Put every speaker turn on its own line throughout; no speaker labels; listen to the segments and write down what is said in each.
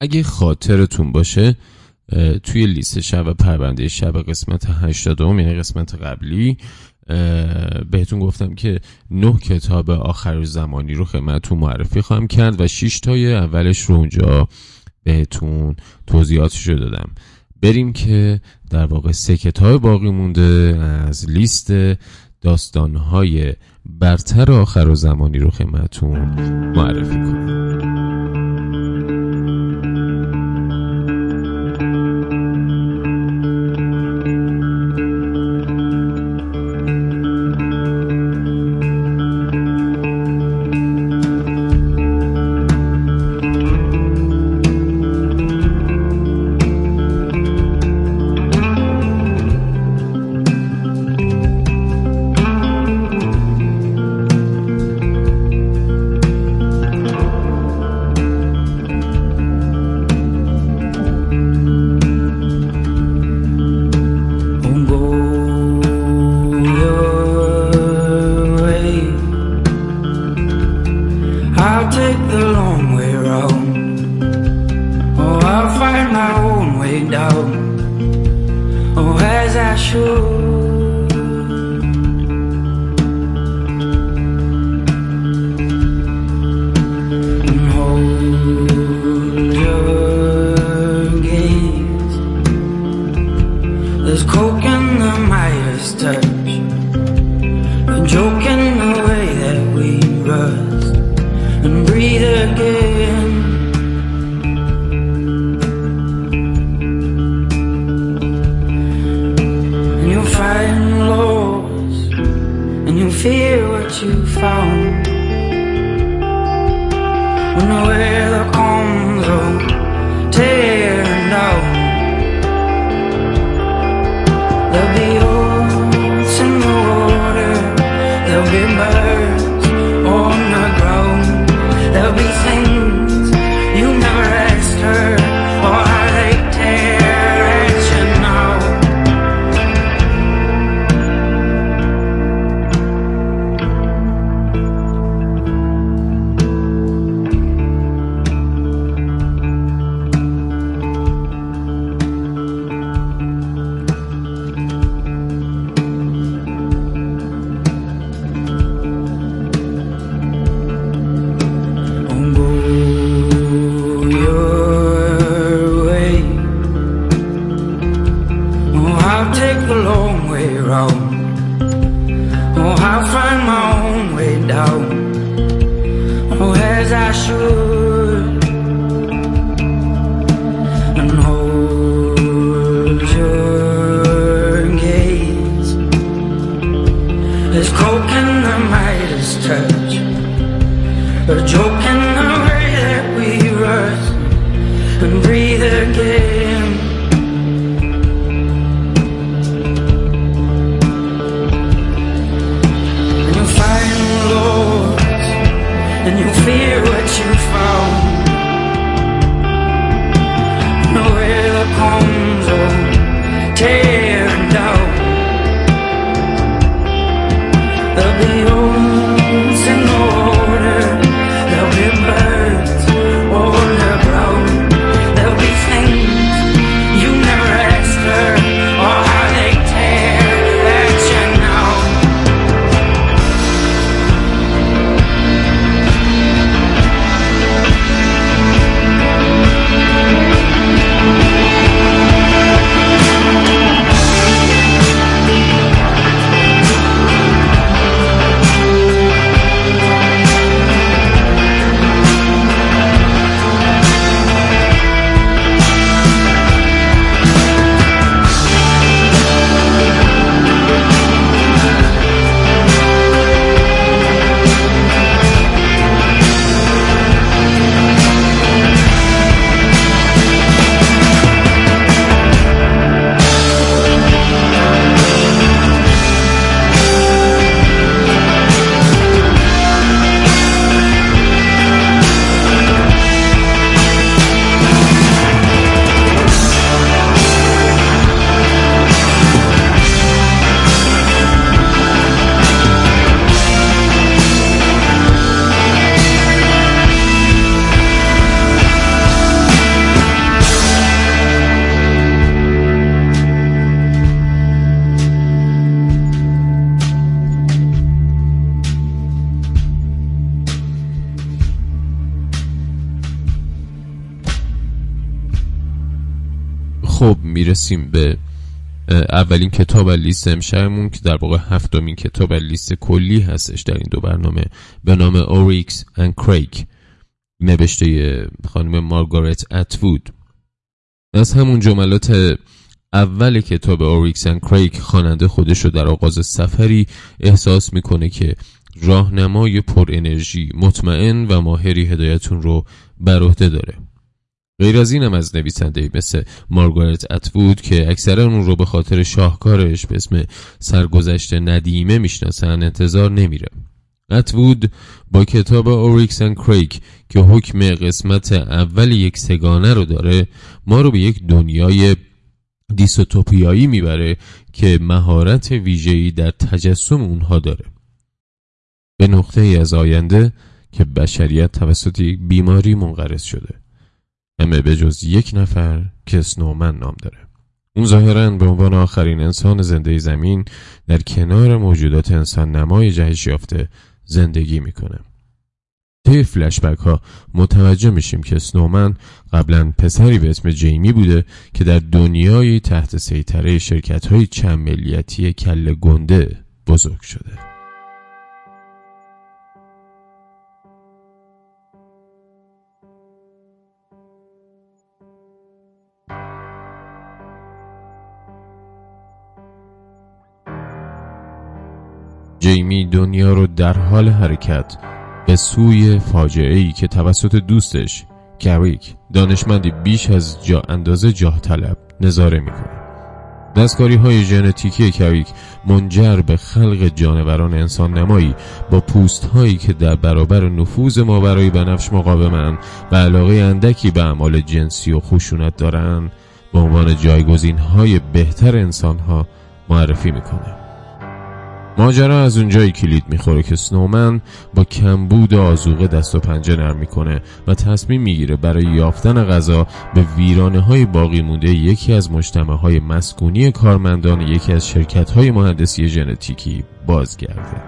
اگه خاطرتون باشه توی لیست شب و پرونده شب قسمت 80 یعنی قسمت قبلی بهتون گفتم که نه کتاب آخر زمانی رو خدمتتون معرفی خواهم کرد و 6 تای اولش رو اونجا بهتون توضیحاتش رو دادم. بریم که در واقع سه کتاب باقی مونده از لیست داستانهای برتر آخر زمانی رو خدمتتون معرفی کنم.
Una
vez I should and hold your gaze. There's coke in the Midas touch. A joke in the way that we rush And breathe again. and you fear what you found. Noel comes, oh, take.
می‌رسیم به اولین کتاب لیست امشبمون که در واقع هفتمین کتاب لیست کلی هستش در این دو برنامه به نام Oryx and Crake نوشته خانم مارگارت اتوود از همون جملات اول کتاب Oryx and Crake خواننده خودش رو در آغاز سفری احساس می‌کنه که راهنمای پر انرژی مطمئن و ماهری هدایتتون رو بر عهده داره. غیر از اینم از نویسنده مثل مارگارت اتوود که اکثرا اون رو به خاطر شاهکارش به اسم سرگذشت ندیمه می‌شناسن انتظار نمیره. اتوود با کتاب اوریکس اند کریک که حکم قسمت اول یک سگانه رو داره ما رو به یک دنیای دیستوپیایی می‌بره که مهارت ویژه‌ای در تجسم اونها داره. به نقطه ای از آینده که بشریت توسط یک بیماری منقرض شده. همه به جز یک نفر که سنومن نام داره. اون ظاهرا به عنوان آخرین انسان زنده زمین در کنار موجودات انسان نمای جهش یافته زندگی می‌کنه. طی فلشبک ها متوجه میشیم که سنومن قبلا پسری به اسم جیمی بوده که در دنیای تحت سیطره شرکت های چند ملیتی کل گنده بزرگ شده. جیمی دنیا رو در حال حرکت به سوی فاجعه ای که توسط دوستش کریک دانشمندی بیش از جا اندازه جاه طلب نظاره می‌کنه دستکاری های ژنتیکی کریک منجر به خلق جانوران انسان نمایی با پوست هایی که در برابر نفوذ ما برای بنفش مقاومن و علاقه اندکی به اعمال جنسی و خشونت دارن به عنوان جایگزین های بهتر انسان ها معرفی می‌کنه ماجرا از اونجایی کلید می‌خوره که سنومن با کمبود آزوقه دست و پنجه نرم می‌کنه و تصمیم می‌گیره برای یافتن غذا به ویرانه های باقی مونده یکی از مجتمع های مسکونی کارمندان یکی از شرکت های مهندسی ژنتیکی بازگرده.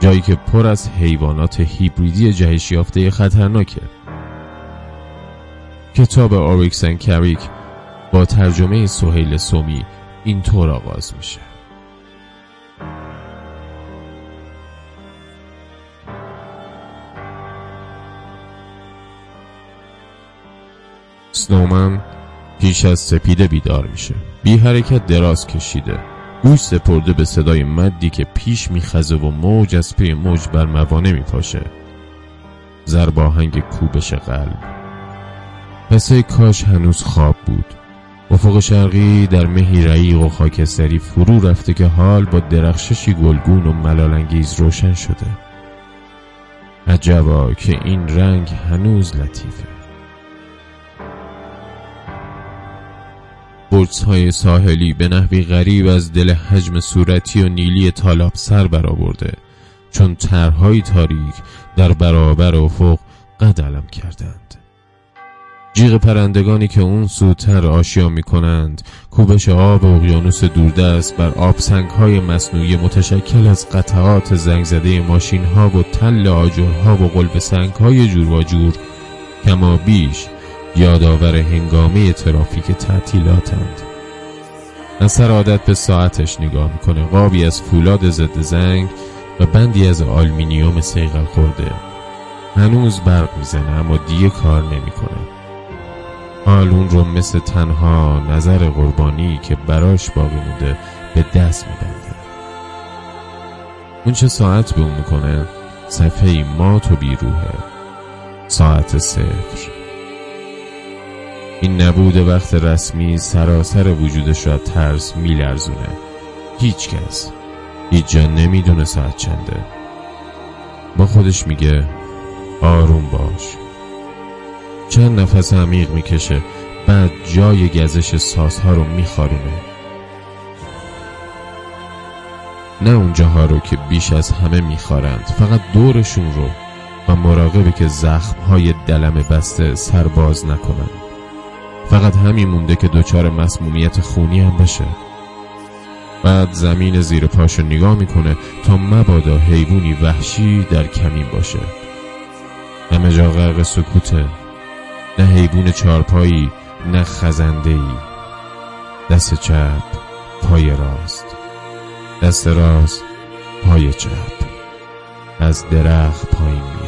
جایی که پر از حیوانات هیبریدی جهش یافته خطرناکه. کتاب آریکسن کریک با ترجمه سهیل سومی اینطور آغاز میشه. سنومن پیش از سپیده بیدار میشه. بی حرکت دراز کشیده. گوش سپرده به صدای مدی که پیش میخزه و موج از پی موج بر موانه میپاشه. زرباهنگ کوبش قلب. پسه کاش هنوز خواب بود. افق شرقی در مهی رعیق و خاکستری فرو رفته که حال با درخششی گلگون و ملالانگیز روشن شده. عجبا که این رنگ هنوز لطیفه. های ساحلی به نحوی غریب از دل حجم صورتی و نیلی تالاب سر برآورده چون ترهای تاریک در برابر افق قدلم کردند. جیغ پرندگانی که اون سوتر آشیا می کنند کوبش آب اقیانوس دوردست بر آبسنگ های مصنوعی متشکل از قطعات زنگ زده ماشین ها و تل آجرها و قلب سنگ های جور و جور کما بیش یادآور هنگامه ترافیک تعطیلاتند. سر عادت به ساعتش نگاه می‌کنه. قابی از فولاد ضد زنگ و بندی از آلمینیوم سیغل خورده. هنوز برق می‌زنه اما دیگه کار نمی‌کنه. حال اون رو مثل تنها نظر قربانی که براش باقی مونده به دست میبنده. اون چه ساعت به اون می‌کنه؟ صفحه مات و بیروهه ساعت صفر. این نبود وقت رسمی سراسر وجودش را ترس میلرزونه. هیچ کس. هیچ جا نمی‌دونه ساعت چنده. با خودش میگه آروم باش. چند نفس عمیق می‌کشه بعد جای گزش سازها رو میخارونه. نه اون جاها رو که بیش از همه میخارند فقط دورشون رو و مراقبه که زخمهای دلم بسته سرباز نکنند. فقط همین مونده که دچار مسمومیت خونی هم بشه. بعد زمین زیر پاشو نگاه می‌کنه تا مبادا حیوانی وحشی در کمین باشه. همه جا غرق سکوته. نه حیوان چارپایی نه خزنده دست چپ پای راست. دست راست پای چپ. از درخت پایین میاد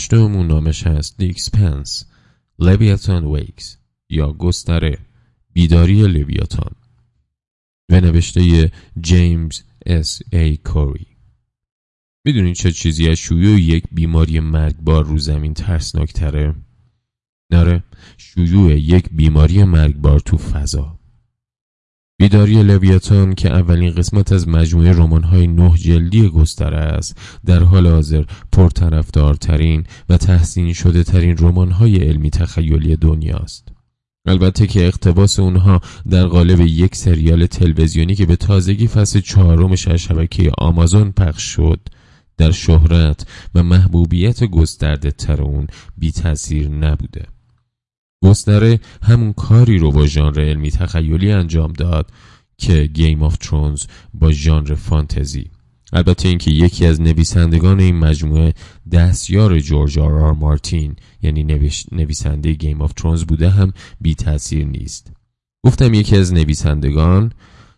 هشتمون نامش هست. The Expanse Leviathan Wakes یا گستره. بیداری لویاتان. و نوشته جیمز اس ای کوری می‌دونین چه چیزی از شیوع یک بیماری مرگبار رو زمین ترسناکتره؟ شیوع یک بیماری مرگبار تو فضا. بیداری لویاتان که اولین قسمت از مجموعه رمان‌های نه جلدی گستره است. در حال حاضر پرطرفدارترین و تحسین شده ترین رمان‌های علمی تخیلی دنیاست البته که اقتباس اونها در قالب یک سریال تلویزیونی که به تازگی فصل چهارمش از شبکه آمازون پخش شد در شهرت و محبوبیت گسترده تر اون بی تاثیر نبوده. گستره همون کاری رو با ژانر علمی تخیلی انجام داد که Game of Thrones با ژانر فانتزی. البته اینکه یکی از نویسندگان این مجموعه دستیار جورج آر آر مارتین یعنی نویسنده Game of Thrones بوده هم بی تاثیر نیست. گفتم یکی از نویسندگان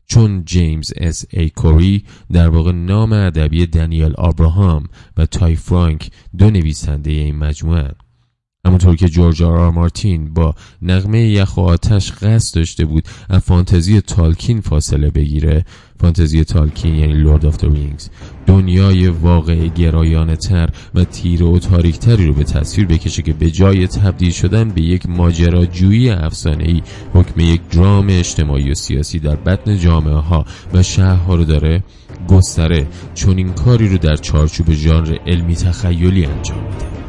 چون جیمز اس ای کوری در واقع نام ادبی دنیل آبراهام و تای فرانک دو نویسنده این مجموعه. همونطور که جورج آر, مارتین با نغمه یخ و آتش قصد داشته بود از فانتزی تالکین فاصله بگیره. فانتزی تالکین یعنی Lord of Rings دنیای واقع گرایانه تر و تیره و تاریک تری رو به تصویر بکشه که به جای تبدیل شدن به یک ماجراجویی افسانه ای حکم یک درام اجتماعی و سیاسی در بطن جامعه ها و شهرها رو داره گستره. چون این کاری رو در چارچوب ژانر علمی تخیلی انجام میده.